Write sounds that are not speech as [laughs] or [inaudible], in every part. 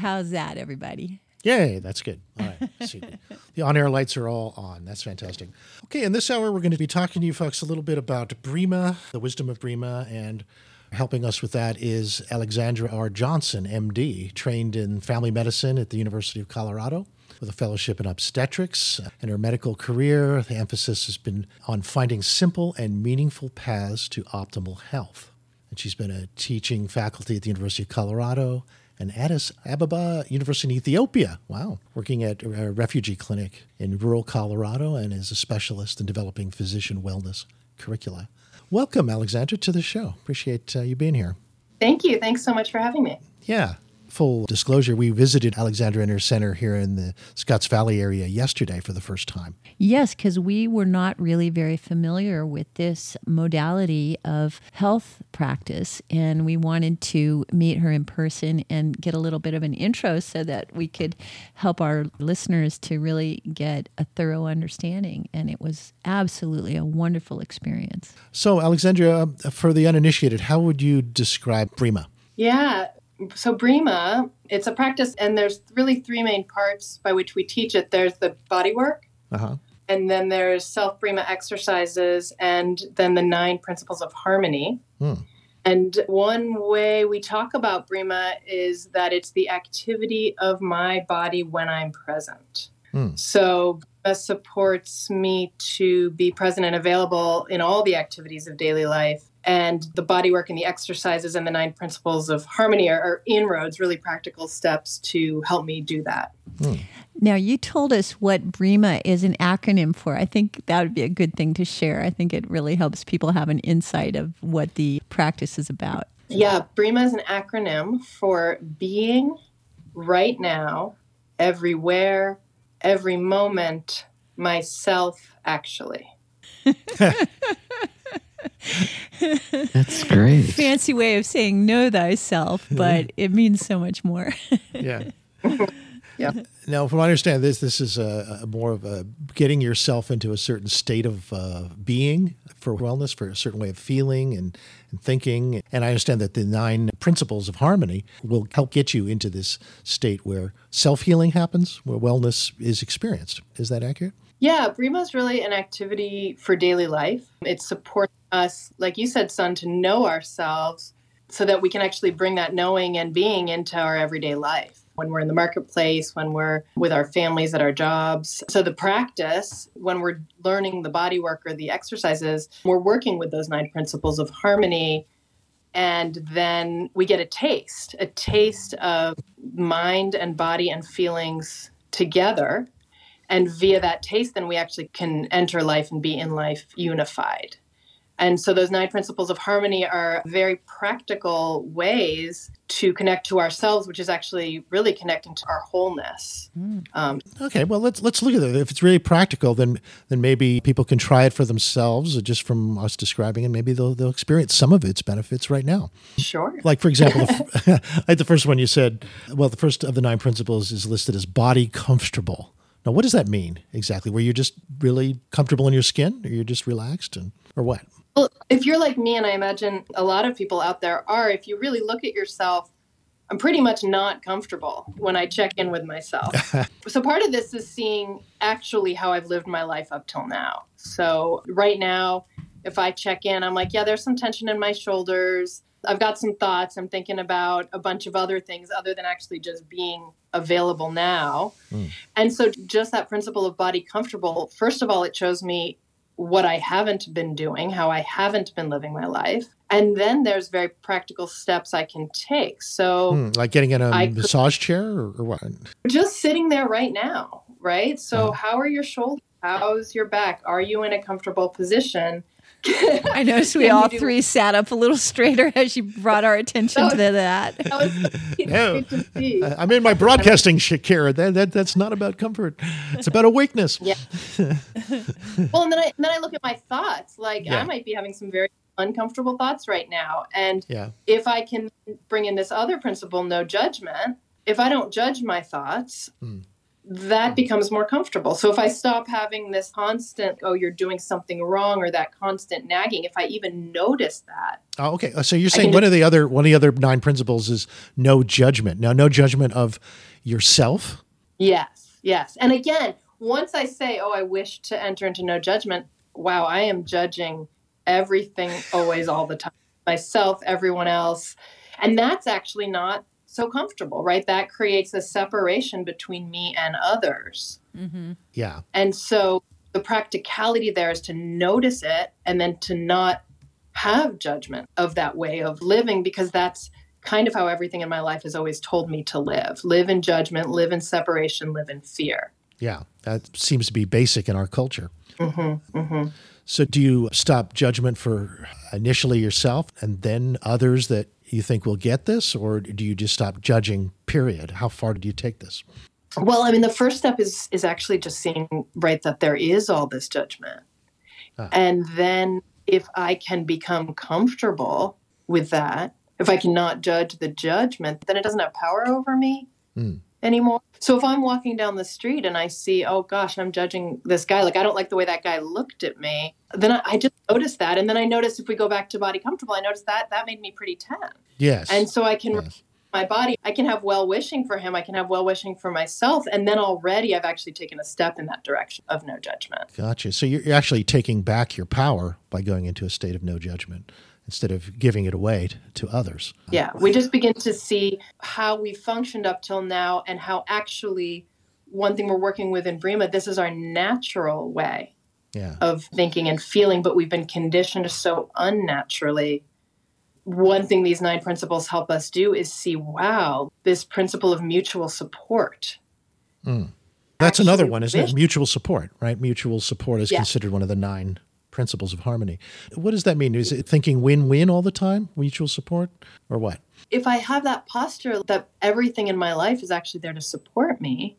How's that, everybody? Yay, that's good. All right. [laughs] See, the on air lights are all on. That's fantastic. Okay, in this hour, we're going to be talking to you folks a little bit about Breema, the wisdom of Breema, and helping us with that is Alexandra R. Johnson, MD, trained in family medicine at the University of Colorado with a fellowship in obstetrics. Uh, in her medical career, the emphasis has been on finding simple and meaningful paths to optimal health. And she's been a teaching faculty at the University of Colorado and Addis Ababa University in Ethiopia. Wow. Working at a refugee clinic in rural Colorado and is a specialist in developing physician wellness curricula. Welcome, Alexandra, to the show. Appreciate uh, you being here. Thank you. Thanks so much for having me. Yeah full disclosure, we visited Alexandra Inner Center here in the Scotts Valley area yesterday for the first time. Yes, because we were not really very familiar with this modality of health practice, and we wanted to meet her in person and get a little bit of an intro so that we could help our listeners to really get a thorough understanding. And it was absolutely a wonderful experience. So, Alexandra, uh, for the uninitiated, how would you describe Breema? Yeah, so Breema, it's a practice, and there's really three main parts by which we teach it. There's the body work, uh-huh. and then there's self Breema exercises, and then the nine principles of harmony. Hmm. And one way we talk about Breema is that it's the activity of my body when I'm present. Hmm. So Breema supports me to be present and available in all the activities of daily life and the body work and the exercises and the nine principles of harmony are, are inroads, really practical steps to help me do that. Hmm. Now, you told us what BREEMA is an acronym for. I think that would be a good thing to share. I think it really helps people have an insight of what the practice is about. Yeah, BREEMA is an acronym for being right now, everywhere, every moment, myself, actually. [laughs] [laughs] [laughs] That's great. Fancy way of saying know thyself, but it means so much more. yeah. [laughs] yeah. Now, from what I understand, this this is a, a, more of a getting yourself into a certain state of uh, being for wellness, for a certain way of feeling and, and thinking. And I understand that the nine principles of harmony will help get you into this state where self healing happens, where wellness is experienced. Is that accurate? Yeah, Breema is really an activity for daily life. It supports us, like you said, son, to know ourselves so that we can actually bring that knowing and being into our everyday life when we're in the marketplace, when we're with our families at our jobs. So, the practice, when we're learning the body work or the exercises, we're working with those nine principles of harmony. And then we get a taste, a taste of mind and body and feelings together. And via that taste, then we actually can enter life and be in life unified. And so those nine principles of harmony are very practical ways to connect to ourselves, which is actually really connecting to our wholeness. Mm. Um, okay, well let's let's look at it. If it's really practical, then then maybe people can try it for themselves, just from us describing it. Maybe they'll they'll experience some of its benefits right now. Sure. Like for example, like [laughs] [laughs] the first one you said, well, the first of the nine principles is listed as body comfortable. Now, what does that mean exactly? Were you're just really comfortable in your skin, or you're just relaxed, and or what? Well, if you're like me, and I imagine a lot of people out there are, if you really look at yourself, I'm pretty much not comfortable when I check in with myself. [laughs] so part of this is seeing actually how I've lived my life up till now. So right now, if I check in, I'm like, yeah, there's some tension in my shoulders. I've got some thoughts. I'm thinking about a bunch of other things other than actually just being available now. Mm. And so, just that principle of body comfortable, first of all, it shows me what I haven't been doing, how I haven't been living my life. And then there's very practical steps I can take. So, hmm, like getting in a I massage could, chair or, or, what? Just sitting there right now, right? So, oh. how are your shoulders? How's your back? Are you in a comfortable position? [laughs] I noticed we all three sat up a little straighter [laughs] as you brought our attention was, to that. that was, [laughs] I'm in my broadcasting Shakira. That, that that's not about comfort. It's about awakeness. Yeah. well, and then I and then I look at my thoughts. Like yeah. I might be having some very uncomfortable thoughts right now, and yeah. if I can bring in this other principle, no judgment. If I don't judge my thoughts, hmm that becomes more comfortable. So if I stop having this constant, oh, you're doing something wrong, or that constant nagging, if I even notice that. Oh, okay. Uh, so you're saying one of the other one of the other nine principles is no judgment. Now, no judgment of yourself. Yes, yes. And again, once I say, oh, I wish to enter into no judgment, wow, I am judging everything always all the time myself, everyone else. And that's actually not so comfortable, right? That creates a separation between me and others. Mm-hmm. Yeah. And so the practicality there is to notice it and then to not have judgment of that way of living because that's kind of how everything in my life has always told me to live live in judgment, live in separation, live in fear. Yeah, that seems to be basic in our culture. Mm-hmm, mm-hmm. So, do you stop judgment for initially yourself and then others that you think we'll get this, or do you just stop judging? Period. How far did you take this? Well, I mean, the first step is is actually just seeing right that there is all this judgment, ah. and then if I can become comfortable with that, if I cannot judge the judgment, then it doesn't have power over me. Mm anymore. So if I'm walking down the street and I see, oh gosh, I'm judging this guy, like I don't like the way that guy looked at me, then I, I just notice that. And then I notice if we go back to body comfortable, I notice that that made me pretty tense. Yes. And so I can. Yes. My body, I can have well wishing for him. I can have well wishing for myself. And then already I've actually taken a step in that direction of no judgment. Gotcha. So you're actually taking back your power by going into a state of no judgment instead of giving it away to others. Yeah, we just begin to see how we functioned up till now and how actually one thing we're working with in Breema, this is our natural way yeah. of thinking and feeling, but we've been conditioned so unnaturally. One thing these nine principles help us do is see, wow, this principle of mutual support. Mm. That's another one, isn't it? Mutual support, right? Mutual support is yeah. considered one of the nine principles of harmony. What does that mean? Is it thinking win win all the time, mutual support, or what? If I have that posture that everything in my life is actually there to support me,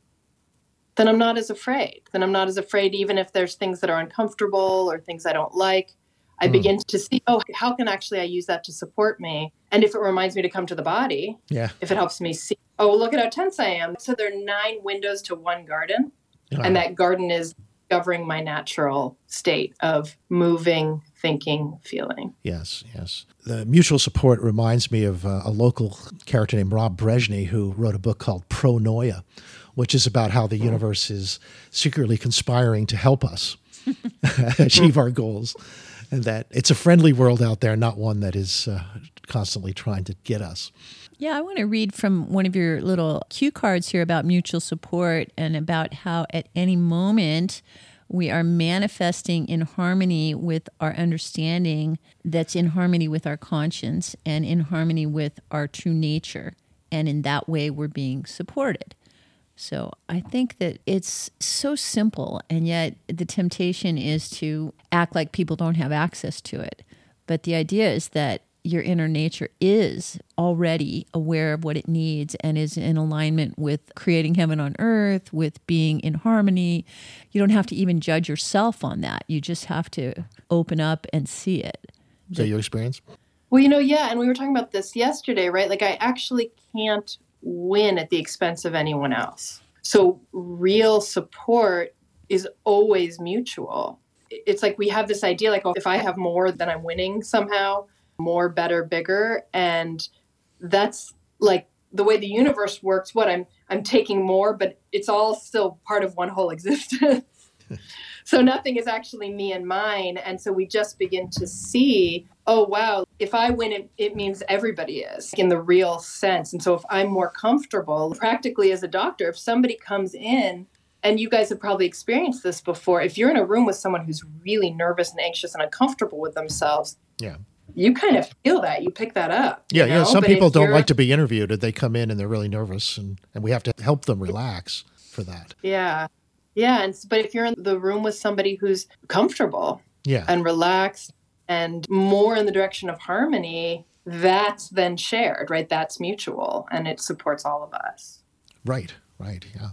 then I'm not as afraid. Then I'm not as afraid, even if there's things that are uncomfortable or things I don't like. I mm. begin to see, oh, how can actually I use that to support me? And if it reminds me to come to the body, yeah. if it helps me see, oh, look at how tense I am. So there are nine windows to one garden. And that garden is discovering my natural state of moving, thinking, feeling. Yes, yes. The mutual support reminds me of uh, a local character named Rob Brezsny who wrote a book called Pronoia, which is about how the universe is secretly conspiring to help us [laughs] achieve our goals. And that it's a friendly world out there, not one that is uh, constantly trying to get us. Yeah, I want to read from one of your little cue cards here about mutual support and about how at any moment we are manifesting in harmony with our understanding that's in harmony with our conscience and in harmony with our true nature. And in that way, we're being supported. So I think that it's so simple, and yet the temptation is to act like people don't have access to it. But the idea is that your inner nature is already aware of what it needs and is in alignment with creating heaven on earth, with being in harmony. You don't have to even judge yourself on that. You just have to open up and see it. Is that your experience? Well, you know, yeah. And we were talking about this yesterday, right? Like, I actually can't win at the expense of anyone else. So, real support is always mutual. It's like we have this idea like, oh, if I have more, then I'm winning somehow more, better, bigger. And that's like the way the universe works. What I'm I'm taking more, but it's all still part of one whole existence. [laughs] so nothing is actually me and mine. And so we just begin to see, oh wow, if I win it, it means everybody is in the real sense. And so if I'm more comfortable, practically as a doctor, if somebody comes in and you guys have probably experienced this before if you're in a room with someone who's really nervous and anxious and uncomfortable with themselves yeah you kind of feel that you pick that up yeah know? yeah some but people don't like to be interviewed they come in and they're really nervous and, and we have to help them relax for that. Yeah yeah and but if you're in the room with somebody who's comfortable yeah. and relaxed and more in the direction of harmony that's then shared right? That's mutual and it supports all of us. Right right yeah.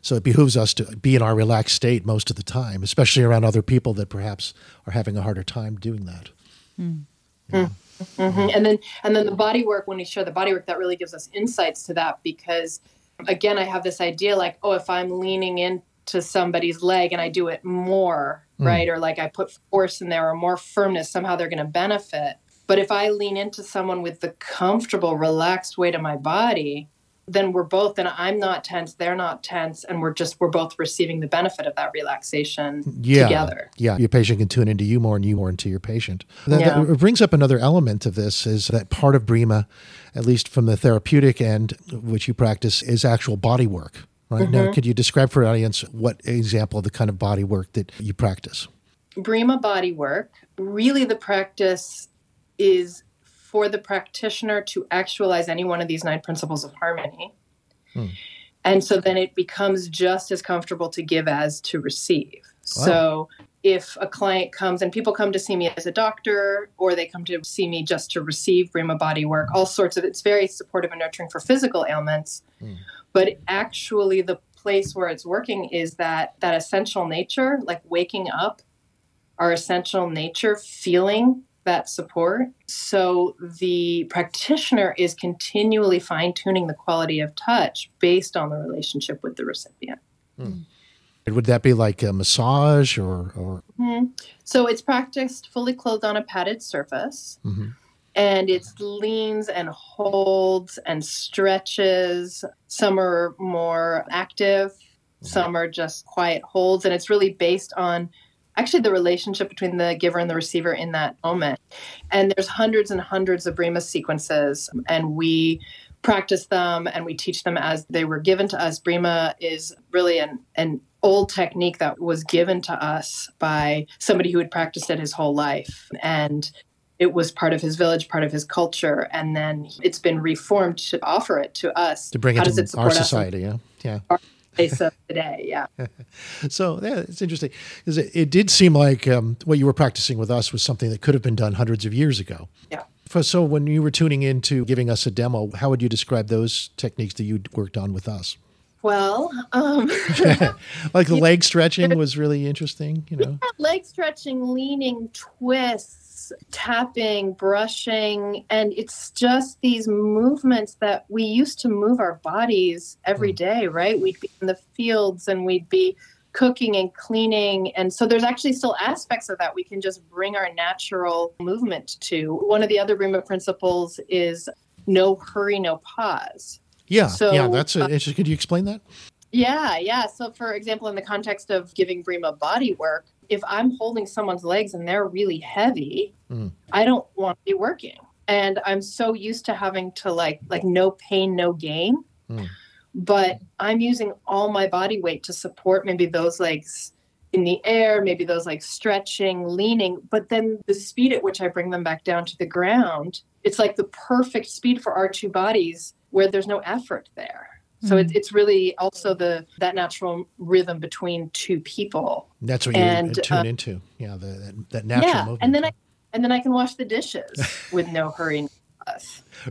So it behooves us to be in our relaxed state most of the time especially around other people that perhaps are having a harder time doing that. Mm. Mm. Mm-hmm. And then and then the body work when we share the body work that really gives us insights to that because again, I have this idea like, oh, if I'm leaning into somebody's leg and I do it more, Mm. right? Or like I put force in there or more firmness, somehow they're going to benefit. But if I lean into someone with the comfortable, relaxed weight of my body, then we're both, and I'm not tense, they're not tense, and we're just, we're both receiving the benefit of that relaxation yeah, together. Yeah, your patient can tune into you more and you more into your patient. That, Yeah. that brings up another element of this is that part of Breema, at least from the therapeutic end, which you practice, is actual body work. Right Mm-hmm. now, could you describe for the audience what example of the kind of body work that you practice? Breema body work, really the practice is for the practitioner to actualize any one of these nine principles of harmony. Hmm. And so then it becomes just as comfortable to give as to receive. So if a client comes and people come to see me as a doctor or they come to see me just to receive Breema body work, all sorts of it's very supportive and nurturing for physical ailments. Hmm. But actually the place where it's working is that that essential nature, like waking up our essential nature feeling that support. So the practitioner is continually fine tuning the quality of touch based on the relationship with the recipient. Hmm. Would that be like a massage or, or hmm. So it's practiced fully clothed on a padded surface. Mhm. And it's leans and holds and stretches. Some are more active, mm-hmm. some are just quiet holds. And it's really based on actually the relationship between the giver and the receiver in that moment. And there's hundreds and hundreds of Breema sequences, and we practice them and we teach them as they were given to us. Breema is really an, an old technique that was given to us by somebody who had practiced it his whole life. And it was part of his village, part of his culture, and then it's been reformed to offer it to us. to bring it How does to our support us society? Yeah. Yeah. the place of today? Yeah. [laughs] So yeah, it's interesting because it, it did seem like um, what you were practicing with us was something that could have been done hundreds of years ago. Yeah. For- So when you were tuning into giving us a demo, how would you describe those techniques that you worked on with us? Well, um, [laughs] Like the [laughs] leg stretching was really interesting. You know, leg stretching, leaning, twists, tapping, brushing, and it's just these movements that we used to move our bodies every day, right? We'd be in the fields and we'd be cooking and cleaning. And so there's actually still aspects of that we can just bring our natural movement to. One of the other Breema principles is no hurry, no pause. yeah, So, yeah. That's a, uh, interesting. Could you explain that? Yeah, yeah. So, for example, in the context of giving Breema body work, if I'm holding someone's legs and they're really heavy, Mm. I don't want to be working. And I'm so used to having to like like no pain, no gain. Mm. But I'm using all my body weight to support maybe those legs in the air, maybe those like stretching, leaning, but then the speed at which I bring them back down to the ground, it's like the perfect speed for our two bodies where there's no effort there. So Hmm. it's it's really also the that natural rhythm between two people. That's what you and, tune uh, into. Yeah, the, that, that natural yeah, movement. and then I and then I can wash the dishes [laughs] with no hurry.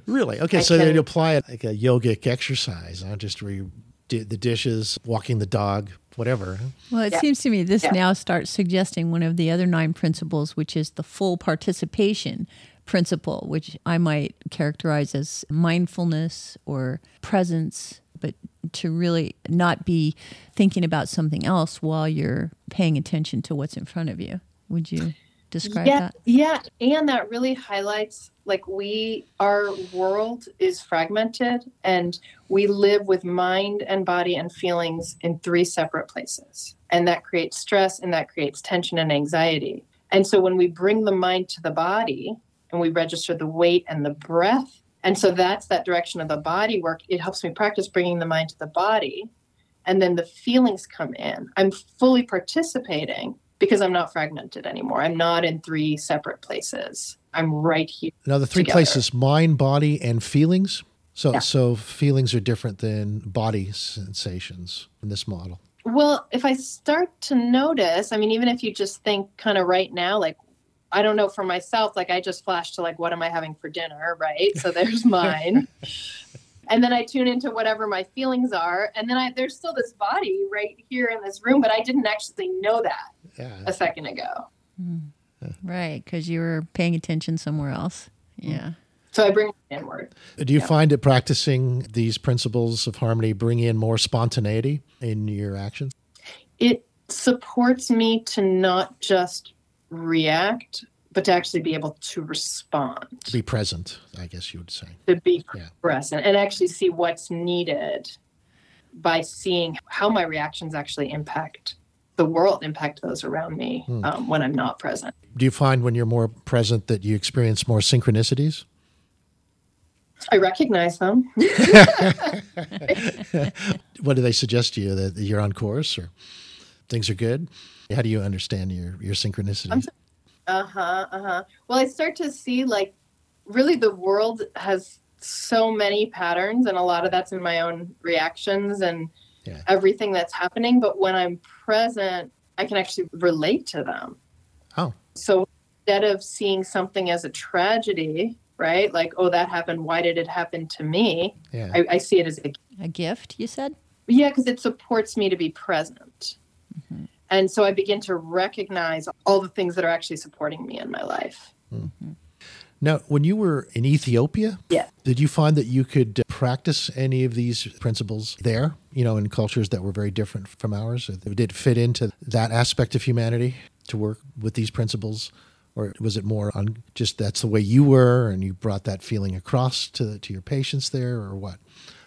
Really? Okay, I so then can- you apply it like a yogic exercise, huh? just where you did the dishes, walking the dog, whatever. Well, it Yeah. seems to me this Yeah. now starts suggesting one of the other nine principles, which is the full participation principle, which I might characterize as mindfulness or presence, but to really not be thinking about something else while you're paying attention to what's in front of you. Would you describe yeah, that? yeah, and that really highlights like we our world is fragmented and we live with mind and body and feelings in three separate places. And that creates stress and that creates tension and anxiety. And so when we bring the mind to the body and we register the weight and the breath, and so that's that direction of the body work, it helps me practice bringing the mind to the body. And then the feelings come in. I'm fully participating because I'm not fragmented anymore. I'm not in three separate places. I'm right here. Now, the three Together. places mind, body, and feelings. So, Yeah. so feelings are different than body sensations in this model. Well, if I start to notice, I mean, even if you just think kind of right now, like, I don't know for myself, like I just flash to like, what am I having for dinner? Right. So there's [laughs] mine. and then I tune into whatever my feelings are. And then I, there's still this body right here in this room, but I didn't actually know that Yeah. a second ago. Hmm. Right, because you were paying attention somewhere else. Hmm. Yeah. So I bring it inward. Uh, do you find that practicing these principles of harmony bring in more spontaneity in your actions? It supports me to not just react, but to actually be able to respond, To be present, I guess you would say. to be Yeah. present, and actually see what's needed by seeing how my reactions actually impact the world, impact those around me um, when I'm not present. Do you find when you're more present that you experience more synchronicities? I recognize them. [laughs] What do they suggest to you that you're on course or things are good? How do you understand your your synchronicities? Uh huh. Uh huh. Well, I start to see like really the world has so many patterns, and a lot of that's in my own reactions and Yeah. everything that's happening. But when I'm present, I can actually relate to them. Oh. So instead of seeing something as a tragedy, right? Like, oh, that happened. Why did it happen to me? Yeah. I, I see it as a A gift, you said? yeah, because it supports me to be present. And so I begin to recognize all the things that are actually supporting me in my life. Now, when you were in Ethiopia, Yeah. did you find that you could uh, practice any of these principles there, you know, in cultures that were very different from ours? Did it fit into that aspect of humanity to work with these principles? Or was it more on just that's the way you were and you brought that feeling across to, to your patients there or what?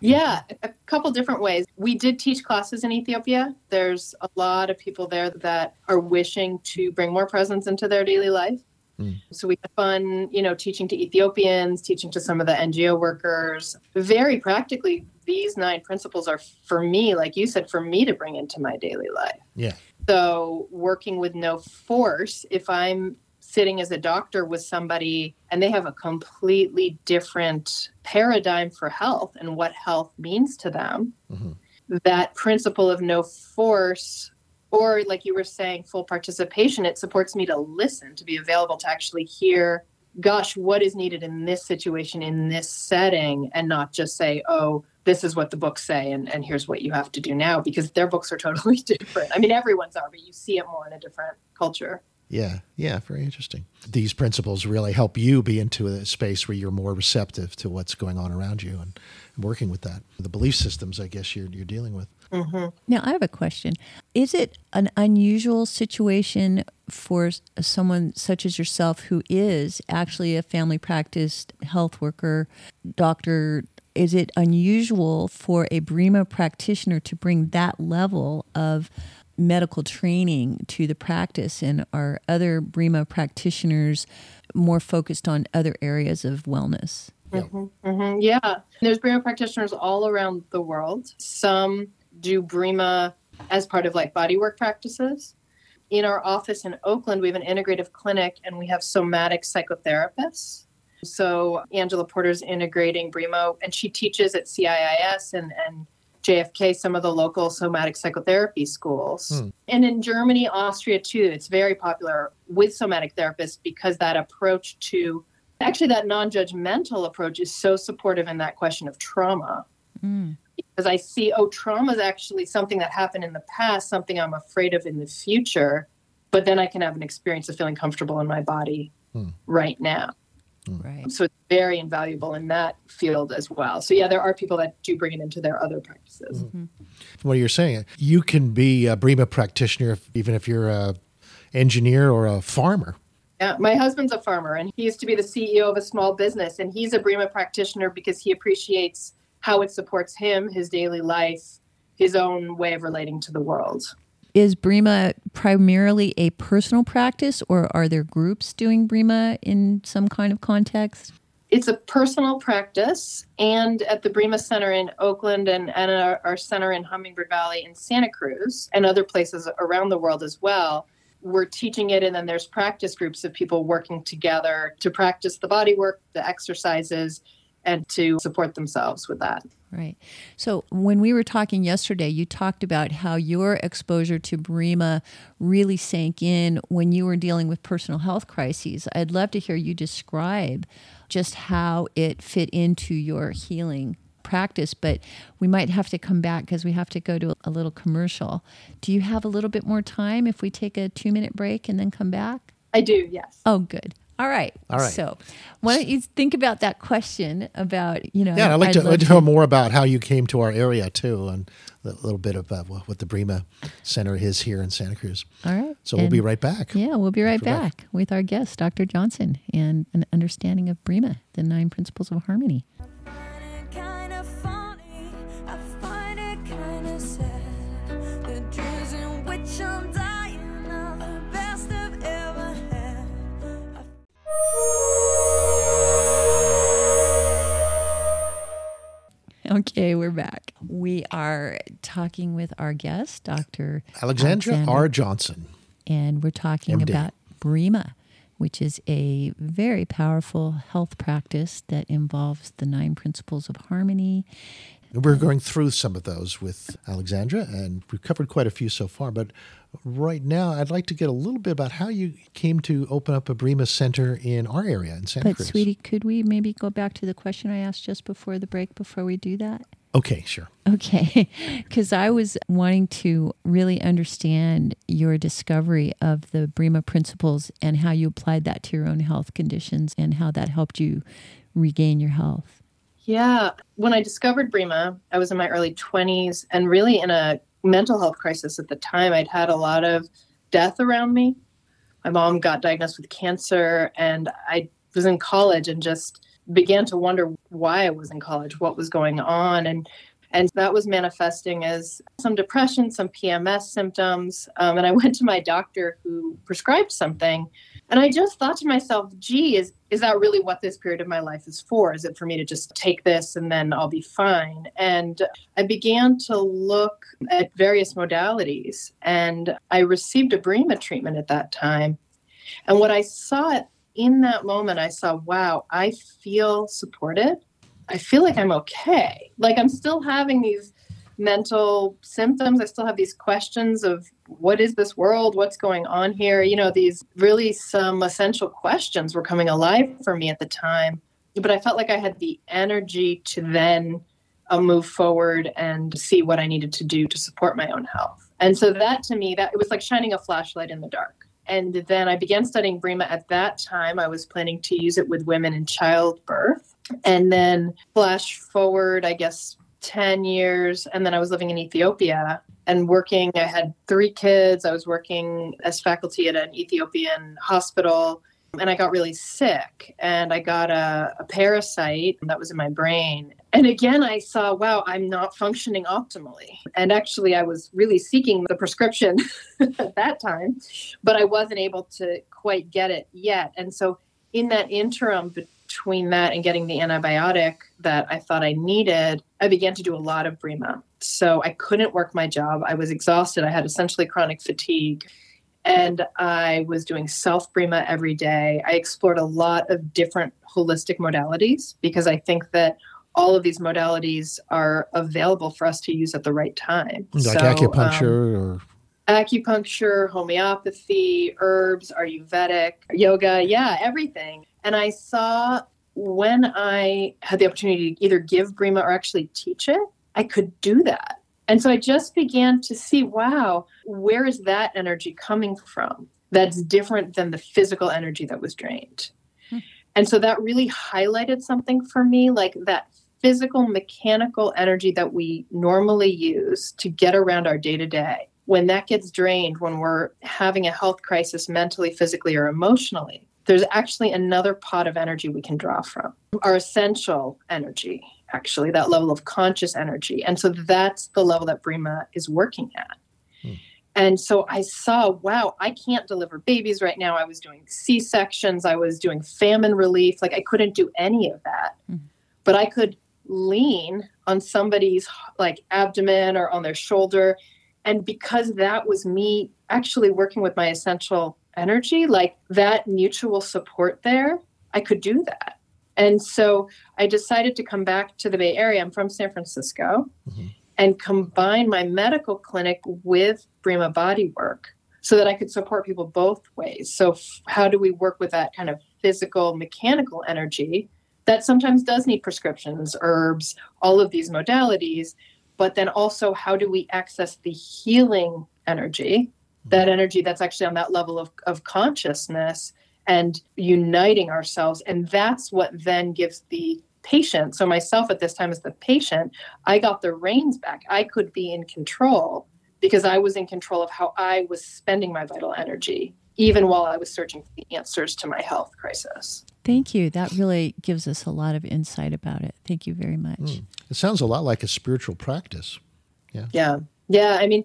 Yeah, a couple different ways. We did teach classes in Ethiopia. There's a lot of people there that are wishing to bring more presence into their daily life. Hmm. So we had fun, you know, teaching to Ethiopians, teaching to some of the NGO workers. Very practically, these nine principles are for me, like you said, for me to bring into my daily life. Yeah. So, working with no force, if I'm sitting as a doctor with somebody and they have a completely different paradigm for health and what health means to them, Mhm. that principle of no force, or like you were saying, full participation, it supports me to listen, to be available to actually hear. Gosh, what is needed in this situation, in this setting, and not just say, oh, this is what the books say, and, and here's what you have to do now, because their books are totally [laughs] different. I mean, everyone's are, but you see it more in a different culture. Yeah, yeah, very interesting. These principles really help you be into a space where you're more receptive to what's going on around you and working with that. The belief systems, I guess, you're, you're dealing with. Mm-hmm. Now, I have a question. Is it an unusual situation for someone such as yourself who is actually a family practice health worker, doctor? Is it unusual for a BREEMA practitioner to bring that level of medical training to the practice? And are other BREEMA practitioners more focused on other areas of wellness? hmm Yeah. There's BREEMA practitioners all around the world. Some do BREEMA as part of like bodywork practices. In our office in Oakland, we have an integrative clinic and we have somatic psychotherapists. So Angela Porter's integrating BREEMA and she teaches at CIIS and, and JFK, some of the local somatic psychotherapy schools. Hmm. And in Germany, Austria too, it's very popular with somatic therapists because that approach to actually that non-judgmental approach is so supportive in that question of trauma Mm. because i see oh trauma is actually something that happened in the past something i'm afraid of in the future but then i can have an experience of feeling comfortable in my body Hmm. right now Mm. Right. so it's very invaluable in that field as well so yeah there are people that do bring it into their other practices mm-hmm. From what you're saying, you can be a BREEMA practitioner if, even if you're a engineer or a farmer. Yeah, my husband's a farmer and he used to be the CEO of a small business and he's a BREEMA practitioner because he appreciates how it supports him, his daily life, his own way of relating to the world. Is BREEMA primarily a personal practice or are there groups doing BREEMA in some kind of context? It's a personal practice and at the BREEMA Center in Oakland and, and our, our center in Hummingbird Valley in Santa Cruz and other places around the world as well. We're teaching it, and then there's practice groups of people working together to practice the body work, the exercises, and to support themselves with that. Right. So when we were talking yesterday, you talked about how your exposure to BREEMA really sank in when you were dealing with personal health crises. I'd love to hear you describe just how it fit into your healing practice, but we might have to come back because we have to go to a little commercial. Do you have a little bit more time if we take a two minute break and then come back? I do, yes. Oh, good. All right. All right. So, why don't you think about that question about you know? Yeah, I'd like to, love like to know more about how you came to our area too, and a little bit about uh, what what the Breema Center is here in Santa Cruz. All right. So we'll be right back. Yeah, we'll be right After that. back with our guest, Dr. Johnson, and an understanding of Breema, the nine principles of harmony. find it [laughs] Okay, we're back. We are talking with our guest, Dr. Alexandra Alexander, R. Johnson. and we're talking MD. about Breema, which is a very powerful health practice that involves the nine principles of harmony. We're going through some of those with Alexandra, and we've covered quite a few so far. But right now, I'd like to get a little bit about how you came to open up a Breema Center in our area in Santa But, Cruz. sweetie, could we maybe go back to the question I asked just before the break before we do that? Okay, sure. Okay, [laughs] because I was wanting to really understand your discovery of the Breema principles and how you applied that to your own health conditions and how that helped you regain your health. Yeah. When I discovered Breema, I was in my early 20s and really in a mental health crisis at the time. I'd had a lot of death around me. My mom got diagnosed with cancer, and I was in college and just began to wonder why I was in college, what was going on. And and that was manifesting as some depression, some PMS symptoms. Um, and I [laughs] went to my doctor who prescribed something. And I just thought to myself, gee, is, is that really what this period of my life is for? Is it for me to just take this and then I'll be fine? And I began to look at various modalities. And I received a Breema treatment at that time. And what I saw in that moment, I saw, wow, I feel supported. I feel like I'm okay. Like I'm still having these mental symptoms. I still have these questions of what is this world? What's going on here? You know, these really some essential questions were coming alive for me at the time. But I felt like I had the energy to then uh, move forward and see what I needed to do to support my own health. And so that to me, that it was like shining a flashlight in the dark. And then I began studying Breema at that time. I was planning to use it with women in childbirth. And then flash forward, I guess, 10 years. And then I was living in Ethiopia and working. I had three kids. I was working as faculty at an Ethiopian hospital. And I got really sick and I got a, a parasite that was in my brain. And again, I saw, wow, I'm not functioning optimally. And actually, I was really seeking the prescription [laughs] at that time, but I wasn't able to quite get it yet. And so, in that interim between that and getting the antibiotic that I thought I needed, I began to do a lot of Breema. So, I couldn't work my job. I was exhausted. I had essentially chronic fatigue. And I was doing self Breema every day. I explored a lot of different holistic modalities because I think that all of these modalities are available for us to use at the right time. Like So, um, acupuncture or acupuncture, homeopathy, herbs, Ayurvedic, yoga, yeah, everything. And I saw when I had the opportunity to either give Breema or actually teach it, I could do that. And so I just began to see, wow, where is that energy coming from? That's different than the physical energy that was drained. Hmm. And so that really highlighted something for me, like that physical, mechanical energy that we normally use to get around our day to day. When that gets drained, when we're having a health crisis mentally, physically, or emotionally, there's actually another pot of energy we can draw from our essential energy, actually, that level of conscious energy. And so that's the level that Breema is working at. Hmm. And so I saw, wow, I can't deliver babies right now. I was doing C sections, I was doing famine relief. Like I couldn't do any of that. Hmm. But I could lean on somebody's like abdomen or on their shoulder. And because that was me actually working with my essential energy, like that mutual support there, I could do that. And so I decided to come back to the Bay Area. I'm from San Francisco mm-hmm. and combine my medical clinic with Breema body work so that I could support people both ways. So, f- how do we work with that kind of physical, mechanical energy that sometimes does need prescriptions, herbs, all of these modalities? But then also, how do we access the healing energy, that mm-hmm. energy that's actually on that level of, of consciousness, and uniting ourselves. And that's what then gives the patient, so myself at this time as the patient, I got the reins back. I could be in control because I was in control of how I was spending my vital energy, even while I was searching for the answers to my health crisis. Thank you. That really gives us a lot of insight about it. Thank you very much. Mm. It sounds a lot like a spiritual practice. Yeah. Yeah. Yeah. I mean,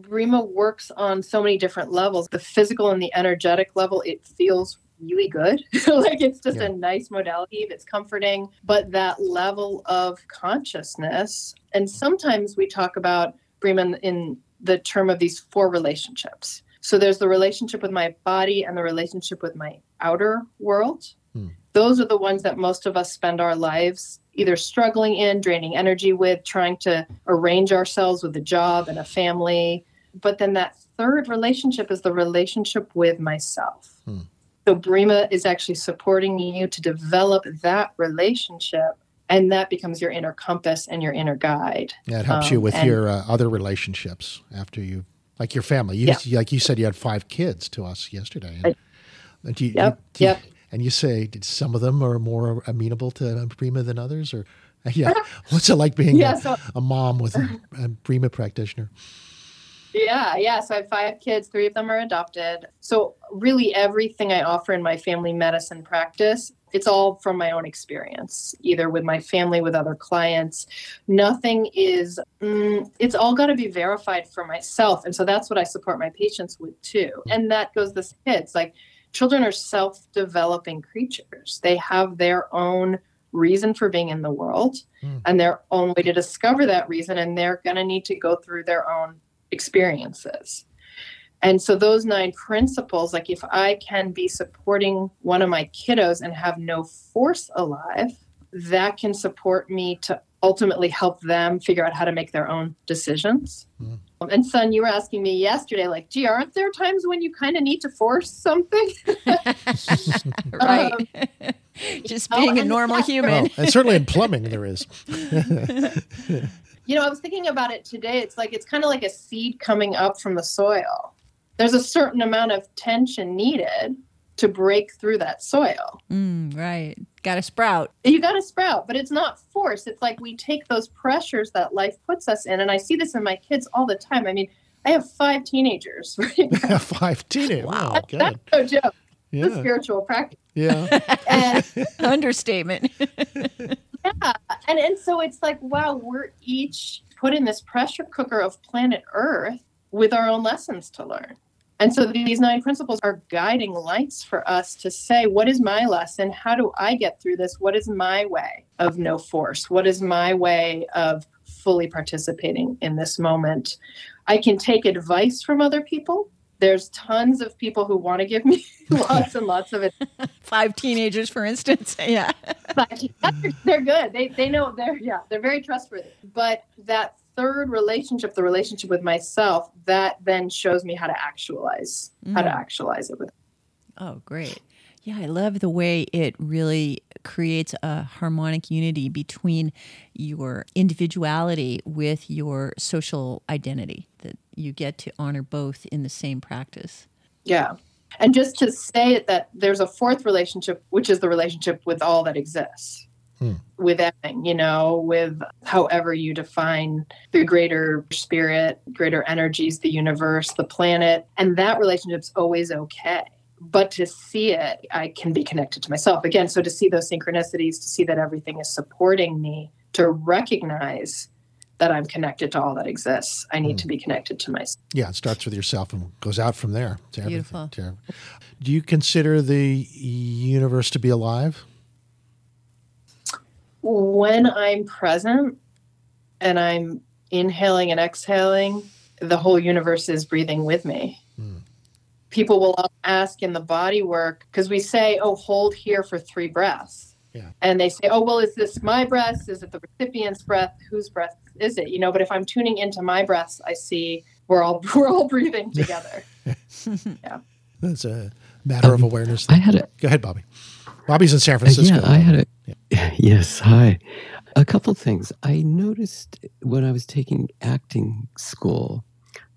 Breema works on so many different levels. The physical and the energetic level, it feels really good. [laughs] like it's just Yeah. a nice modality that's comforting. But that level of consciousness, and sometimes we talk about Breema in the term of these four relationships. So there's the relationship with my body and the relationship with my outer world. Hmm. Those are the ones that most of us spend our lives either struggling in, draining energy with, trying to arrange ourselves with a job and a family. But then that third relationship is the relationship with myself. Hmm. So Breema is actually supporting you to develop that relationship, and that becomes your inner compass and your inner guide. Yeah, it helps Um, you with and- your uh, other relationships after you, like your family. You, Like you said, you had five kids to us yesterday. And, and you, Yep, you- yep. And you say did some of them are more amenable to Breema than others, or [laughs] yeah, [laughs] what's it like being Yeah, a, so- a mom with a, [laughs] a Breema practitioner? Yeah, yeah. So I have five kids, three of them are adopted. So really everything I offer in my family medicine practice, it's all from my own experience, either with my family, with other clients. Nothing is, mm, it's all got to be verified for myself. And so that's what I support my patients with too. And that goes the kids. Like children are self developing creatures, they have their own reason for being in the world Mm. and their own way to discover that reason. And they're going to need to go through their own experiences. And so those nine principles, like if I can be supporting one of my kiddos and have no force alive, that can support me to ultimately help them figure out how to make their own decisions. Um, And son, you were asking me yesterday, like, gee, aren't there times when you kind of need to force something? [laughs] right. Um, Just oh, being a normal that's human. Well, and certainly in plumbing there is. [laughs] You know, I was thinking about it today. It's like it's kind of like a seed coming up from the soil. There's a certain amount of tension needed to break through that soil. Mm, right. Got to sprout. You got to sprout, but it's not force. It's like we take those pressures that life puts us in. And I see this in my kids all the time. I mean, I have five teenagers. [laughs] Right? [laughs] Five teenagers. Wow, good. That's no joke. The Yeah, spiritual practice. yeah. [laughs] And Understatement. Yeah. And and so it's like, wow, we're each put in this pressure cooker of planet Earth with our own lessons to learn. And so these nine principles are guiding lights for us to say, what is my lesson? How do I get through this? What is my way of no force? What is my way of fully participating in this moment? I can take advice from other people. There's tons of people who want to give me [laughs] lots and lots of it. [laughs] Five teenagers, for instance. [laughs] Yeah. They're good. They they know they're yeah they're very trustworthy. But that third relationship, the relationship with myself, that then shows me how to actualize how to Mm. actualize it with. Oh, great. Yeah, I love the way it really creates a harmonic unity between your individuality with your social identity, that you get to honor both in the same practice. Yeah. And just to say that there's a fourth relationship, which is the relationship with all that exists. Hmm. With everything, you know, with however you define the greater spirit, greater energies, the universe, the planet. And that relationship's always okay. But to see it, I can be connected to myself again. So to see those synchronicities, to see that everything is supporting me, to recognize that I'm connected to all that exists, I need to be connected to myself. Yeah, it starts with yourself and goes out from there to everything. Beautiful. to- do you consider the universe to be alive? When I'm present and I'm inhaling and exhaling, the whole universe is breathing with me. Hmm. People will ask in the body work because we say, oh, hold here for three breaths. Yeah. And they say, oh, well, is this my breath? Is it the recipient's breath? Whose breath is it? You know, but if I'm tuning into my breaths, I see we're all [laughs] we're all breathing [laughs] together. [laughs] Yeah. That's a matter of awareness. I had a Go ahead, Bobby. Bobby's in San Uh, Francisco. yeah, I had a yes. Hi, a couple things. I noticed when I was taking acting school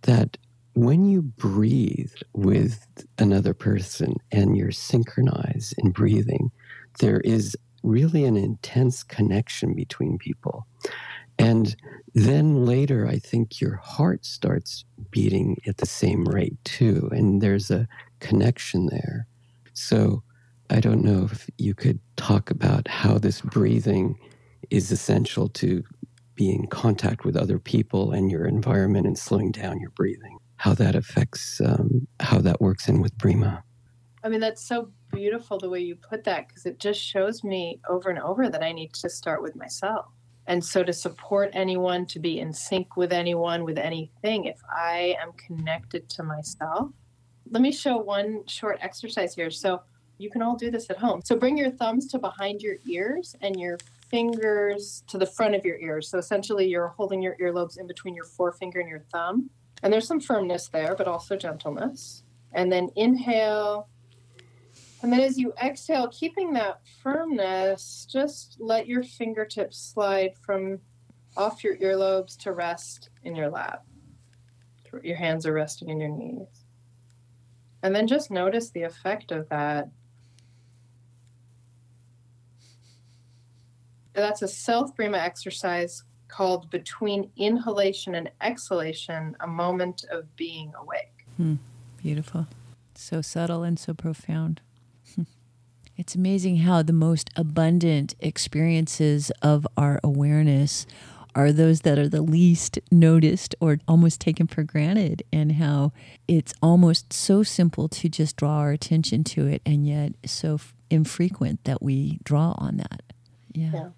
that when you breathe with another person and you're synchronized in breathing, there is really an intense connection between people. And then later, I think your heart starts beating at the same rate too. And there's a connection there. So I don't know if you could talk about how this breathing is essential to be in contact with other people and your environment and slowing down your breathing, how that affects um, how that works in with Breema. I mean, that's so beautiful the way you put that because it just shows me over and over that I need to start with myself. And so to support anyone, to be in sync with anyone, with anything, if I am connected to myself, let me show one short exercise here. So you can all do this at home. So bring your thumbs to behind your ears and your fingers to the front of your ears. So essentially, you're holding your earlobes in between your forefinger and your thumb. And there's some firmness there, but also gentleness. And then inhale. And then as you exhale, keeping that firmness, just let your fingertips slide from off your earlobes to rest in your lap. Your hands are resting in your knees. And then just notice the effect of that. That's a self Breema exercise called between inhalation and exhalation, a moment of being awake. Hmm, beautiful. So subtle and so profound. [laughs] It's amazing how the most abundant experiences of our awareness are those that are the least noticed or almost taken for granted, and how it's almost so simple to just draw our attention to it, and yet so f- infrequent that we draw on that. Yeah. Yeah.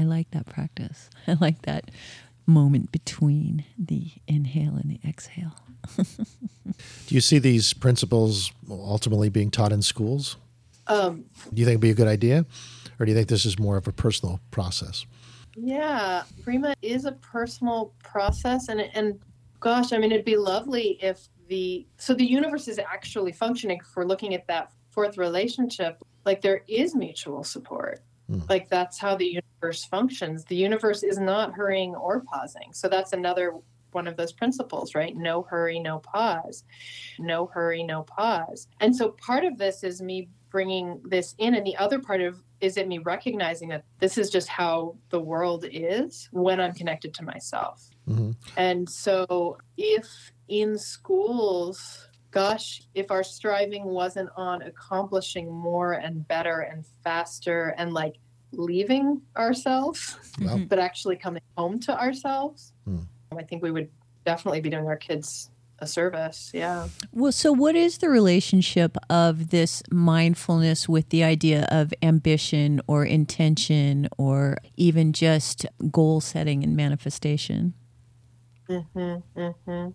I like that practice. [laughs] I like that moment between the inhale and the exhale. [laughs] Do you see these principles ultimately being taught in schools? Um, Do you think it'd be a good idea? Or do you think this is more of a personal process? yeah, Breema is a personal process, and and gosh, I mean, it'd be lovely if the so the universe is actually functioning. If we're looking at that fourth relationship, like there is mutual support. Mm. Like that's how the universe functions. The universe is not hurrying or pausing. So that's another one of those principles, right? No hurry, no pause. No hurry, no pause. And so part of this is me bringing this in, and the other part of is it me recognizing that this is just how the world is when I'm connected to myself. Mhm. And so if in schools, gosh, if our striving wasn't on accomplishing more and better and faster and like leaving ourselves, Well, but actually coming home to ourselves, Hmm. I think we would definitely be doing our kids a service. Yeah. Well, so what is the relationship of this mindfulness with the idea of ambition or intention or even just goal setting and manifestation? Mm-hmm, mm-hmm.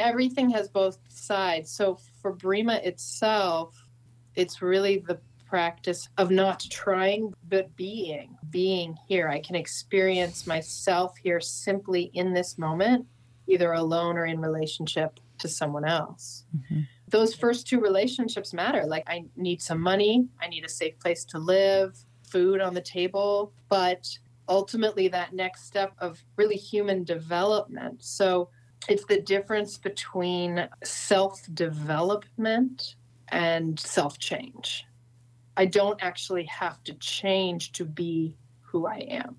Everything has both sides. So for Breema itself, it's really the practice of not trying, but being, being here. I can experience myself here simply in this moment, either alone or in relationship to someone else. Mhm. Those first two relationships matter. Like, I need some money, I need a safe place to live, food on the table, but ultimately that next step of really human development. So it's the difference between self development and self change. I don't actually have to change to be who I am.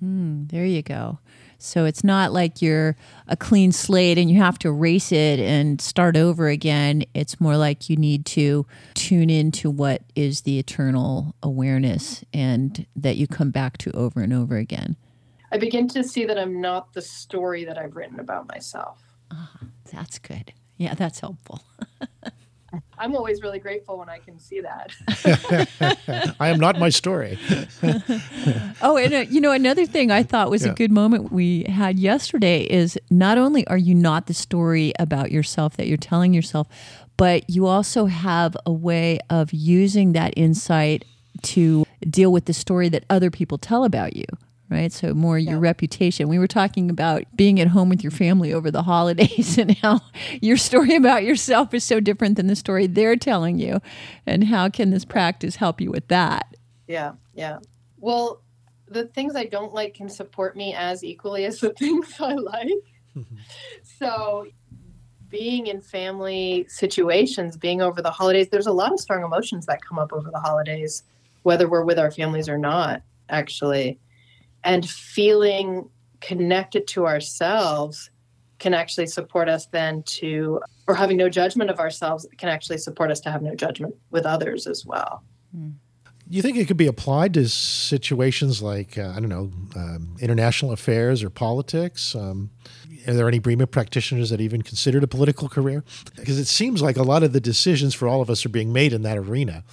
Hmm, there you go. So it's not like you're a clean slate and you have to erase it and start over again. It's more like you need to tune into what is the eternal awareness and that you come back to over and over again. I begin to see that I'm not the story that I've written about myself. That's good. Yeah, that's helpful. [laughs] I'm always really grateful when I can see that. [laughs] I am not my story. [laughs] Oh, and uh, you know, another thing I thought was Yeah. a good moment we had yesterday is not only are you not the story about yourself that you're telling yourself, but you also have a way of using that insight to deal with the story that other people tell about you. Right. So, more your Yeah. reputation. We were talking about being at home with your family over the holidays [laughs] and how your story about yourself is so different than the story they're telling you. And how can this practice help you with that? Yeah, yeah. Well, the things I don't like can support me as equally as the [laughs] things I like. [laughs] so being in family situations, being over the holidays, there's a lot of strong emotions that come up over the holidays, whether we're with our families or not, actually. And feeling connected to ourselves can actually support us then to, or having no judgment of ourselves can actually support us to have no judgment with others as well. You think it could be applied to situations like, uh, I don't know, um, international affairs or politics? Um, are there any Breema practitioners that even considered a political career? Because it seems like a lot of the decisions for all of us are being made in that arena.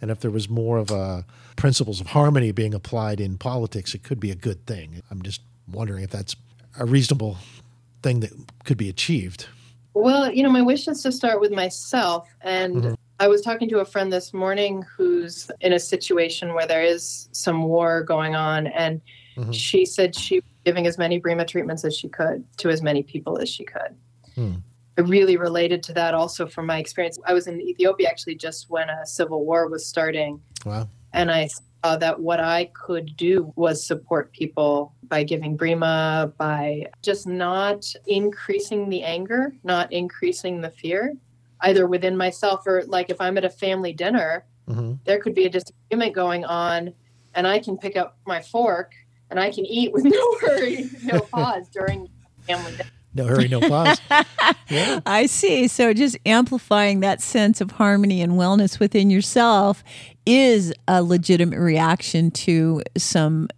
And if there was more of a principles of harmony being applied in politics, it could be a good thing. I'm just wondering if that's a reasonable thing that could be achieved. Well, you know, my wish is to start with myself. And Mhm. I was talking to a friend this morning who's in a situation where there is some war going on. And Mhm. she said she was giving as many Breema treatments as she could to as many people as she could. Hmm. I really related to that also from my experience. I was in Ethiopia actually just when a civil war was starting. Wow. And I saw that what I could do was support people by giving Breema, by just not increasing the anger, not increasing the fear, either within myself or like if I'm at a family dinner, hmm there could be a disagreement going on, and I can pick up my fork and I can eat with [laughs] no hurry, no [laughs] pause during family dinner. No hurry, no pause. [laughs] yeah. I see. So just amplifying that sense of harmony and wellness within yourself is a legitimate reaction to some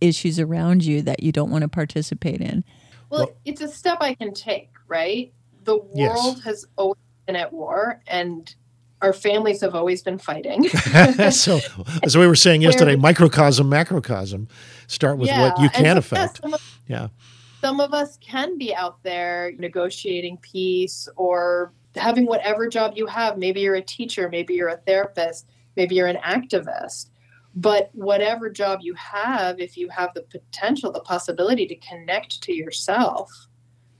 issues around you that you don't want to participate in. Well, Well- it's a step I can take, right? The Yes. world has always been at war, and our families have always been fighting. [laughs] so, as we were saying yesterday, microcosm, macrocosm. Start with what you can so, affect. yes, some, of, Yeah. some of us can be out there negotiating peace or having whatever job you have. Maybe you're a teacher, maybe you're a therapist, maybe you're an activist. But whatever job you have, if you have the potential, the possibility to connect to yourself,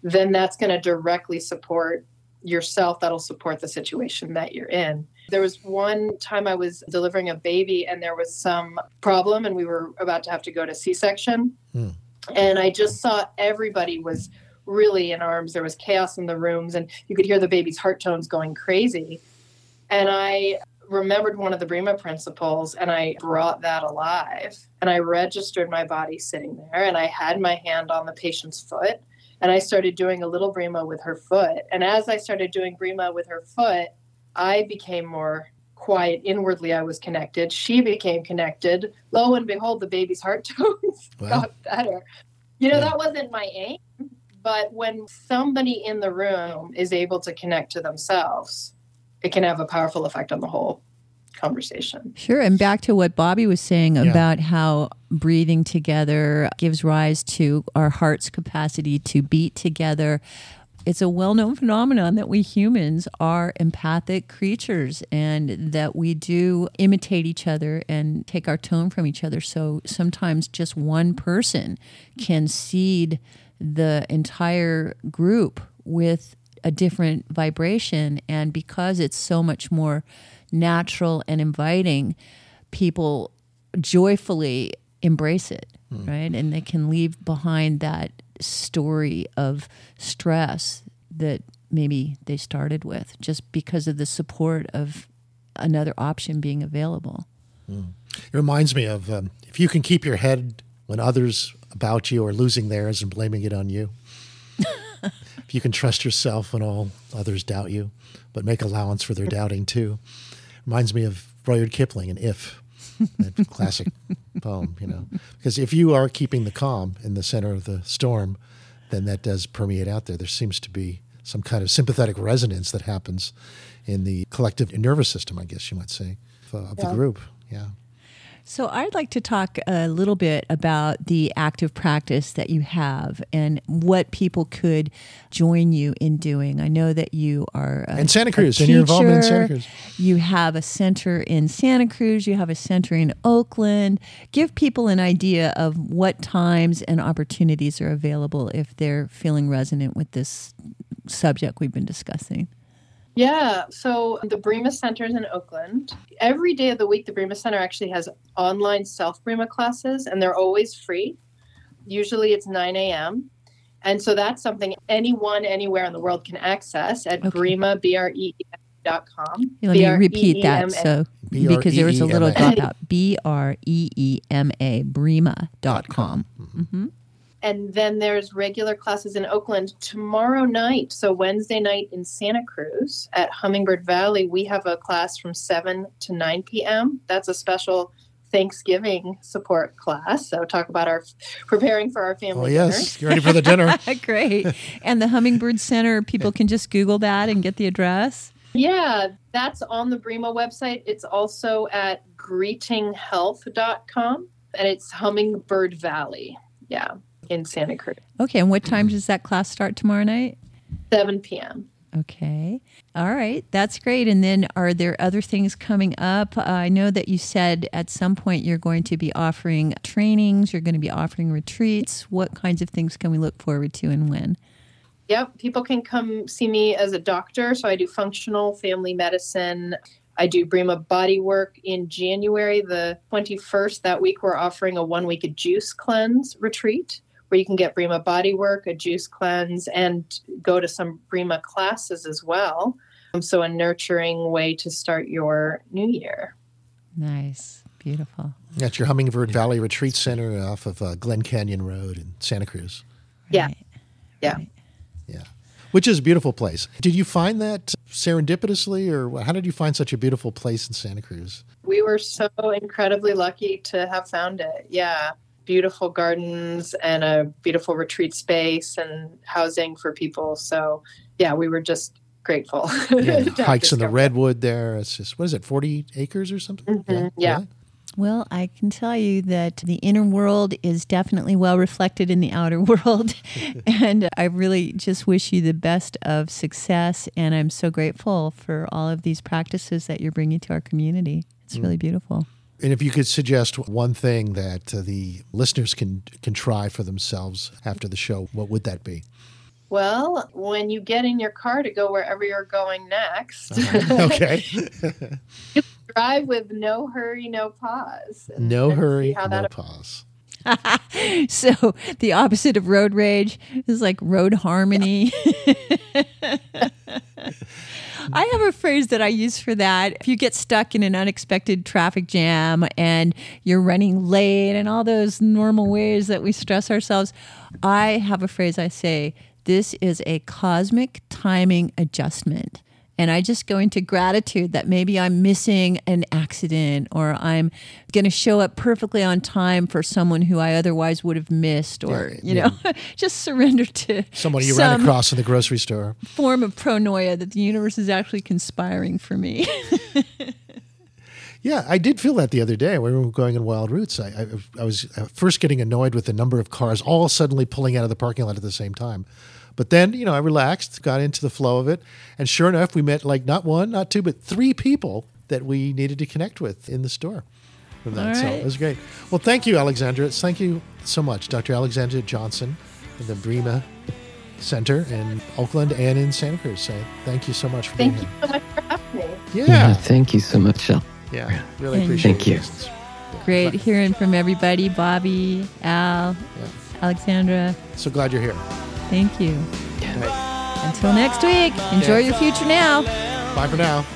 then that's going to directly support yourself. That'll support the situation that you're in. There was one time I was delivering a baby and there was some problem, and we were about to have to go to C section. Hmm. And I just saw everybody was really in arms. There was chaos in the rooms, and you could hear the baby's heart tones going crazy. And I remembered one of the Breema principles and I brought that alive. And I registered my body sitting there and I had my hand on the patient's foot and I started doing a little Breema with her foot. And as I started doing Breema with her foot, I became more quiet inwardly. I was connected. She became connected. Lo and behold, the baby's heart [laughs] tones Wow. got better. You know, Yeah. that wasn't my aim. But when somebody in the room is able to connect to themselves, it can have a powerful effect on the whole conversation. Sure. And back to what Bobby was saying Yeah. about how breathing together gives rise to our heart's capacity to beat together. It's a well known phenomenon that we humans are empathic creatures and that we do imitate each other and take our tone from each other. So sometimes just one person can seed the entire group with a different vibration. And because it's so much more natural and inviting, people joyfully embrace it, right? And they can leave behind that story of stress that maybe they started with just because of the support of another option being available. It reminds me of um, if you can keep your head when others about you are losing theirs and blaming it on you. [laughs] if you can trust yourself when all others doubt you, but make allowance for their [laughs] doubting too. Reminds me of Rudyard Kipling and If, that [laughs] classic poem, you know. Because if you are keeping the calm in the center of the storm, then that does permeate out there. There seems to be some kind of sympathetic resonance that happens in the collective nervous system, I guess you might say, of, of the group. Yeah. So, I'd like to talk a little bit about the active practice that you have and what people could join you in doing. I know that you are a, In Santa Cruz, and your involvement in Santa. Cruz. You have a center in Santa Cruz. You have a center in Oakland. Give people an idea of what times and opportunities are available if they're feeling resonant with this subject we've been discussing. Yeah, so the Breema Center is in Oakland. Every day of the week, the Breema Center actually has online self Breema classes, and they're always free. Usually it's 9 a.m. And so that's something anyone anywhere in the world can access at Okay. Breema, B R E E M dot com. Let me repeat that. So, because there was a little B-R-E-E-M-A. dropout. B R E E M A, Breema.com. Mm-hmm. And then there's regular classes in Oakland tomorrow night. So Wednesday night in Santa Cruz at Hummingbird Valley, we have a class from 7 to 9 p.m. That's a special Thanksgiving support class. So talk about our preparing for our family. Oh, yes. You ready for the dinner? [laughs] Great. And the Hummingbird Center, people can just Google that and get the address. Yeah, that's on the Breema website. It's also at greetinghealth.com and it's Hummingbird Valley. Yeah, in Santa Cruz, Okay. And what time does that class start tomorrow night? 7 p.m. Okay. All right. That's great. And then are there other things coming up? Uh, I know that you said at some point you're going to be offering trainings, you're going to be offering retreats. What kinds of things can we look forward to and when? Yep, people can come see me as a doctor. So I do functional family medicine. I do Breema body work in January the 21st. That week, we're offering a one week juice cleanse retreat where you can get Breema body work, a juice cleanse, and go to some Breema classes as well. Um, So, a nurturing way to start your new year. Nice. Beautiful. That's your Hummingbird Valley Retreat Center off of uh, Glen Canyon Road in Santa Cruz. Yeah. Right. Yeah. Right. Yeah. Which is a beautiful place. Did you find that serendipitously, or how did you find such a beautiful place in Santa Cruz? We were so incredibly lucky to have found it. Yeah. Beautiful gardens and a beautiful retreat space and housing for people. So, yeah, we were just grateful. Yeah, [laughs] hikes in the redwood there. It's just, what is it, 40 acres or something? Mhm, yeah. Well, I can tell you that the inner world is definitely well reflected in the outer [laughs] world. [laughs] and I really just wish you the best of success. And I'm so grateful for all of these practices that you're bringing to our community. It's really beautiful. And if you could suggest one thing that uh, the listeners can can try for themselves after the show, what would that be? Well, when you get in your car to go wherever you're going next, okay. [laughs] drive with no hurry, no pause. and- no and hurry, how no that pause. [laughs] So the opposite of road rage is like road harmony. [laughs] I have a phrase that I use for that. If you get stuck in an unexpected traffic jam and you're running late and all those normal ways that we stress ourselves, I have a phrase I say, this is a cosmic timing adjustment. And I just go into gratitude that maybe I'm missing an accident or I'm going to show up perfectly on time for someone who I otherwise would have missed or, Yeah, you know, [laughs] just surrender to Someone you ran across in the grocery store. form of pronoia that the universe is actually conspiring for me. [laughs] Yeah, I did feel that the other day when we were going in Wild Roots. I, I, I was first getting annoyed with the number of cars all suddenly pulling out of the parking lot at the same time. But then, you know, I relaxed, got into the flow of it. And sure enough, we met like not one, not two, but three people that we needed to connect with in the store. From that. All So it was great. Well, thank you, Alexandra. Thank you so much, Dr. Alexandra Johnson of the Breema Center in Oakland and in Santa Cruz. So thank you so much for Thank being you so much for having me. Yeah, Yeah. thank you so much, Al. Yeah. Really And- appreciate Thank your you. presence. Great hearing from everybody Bobby, Al, Alexandra. So glad you're here. Thank you. Until next week, enjoy your future now. Bye for now.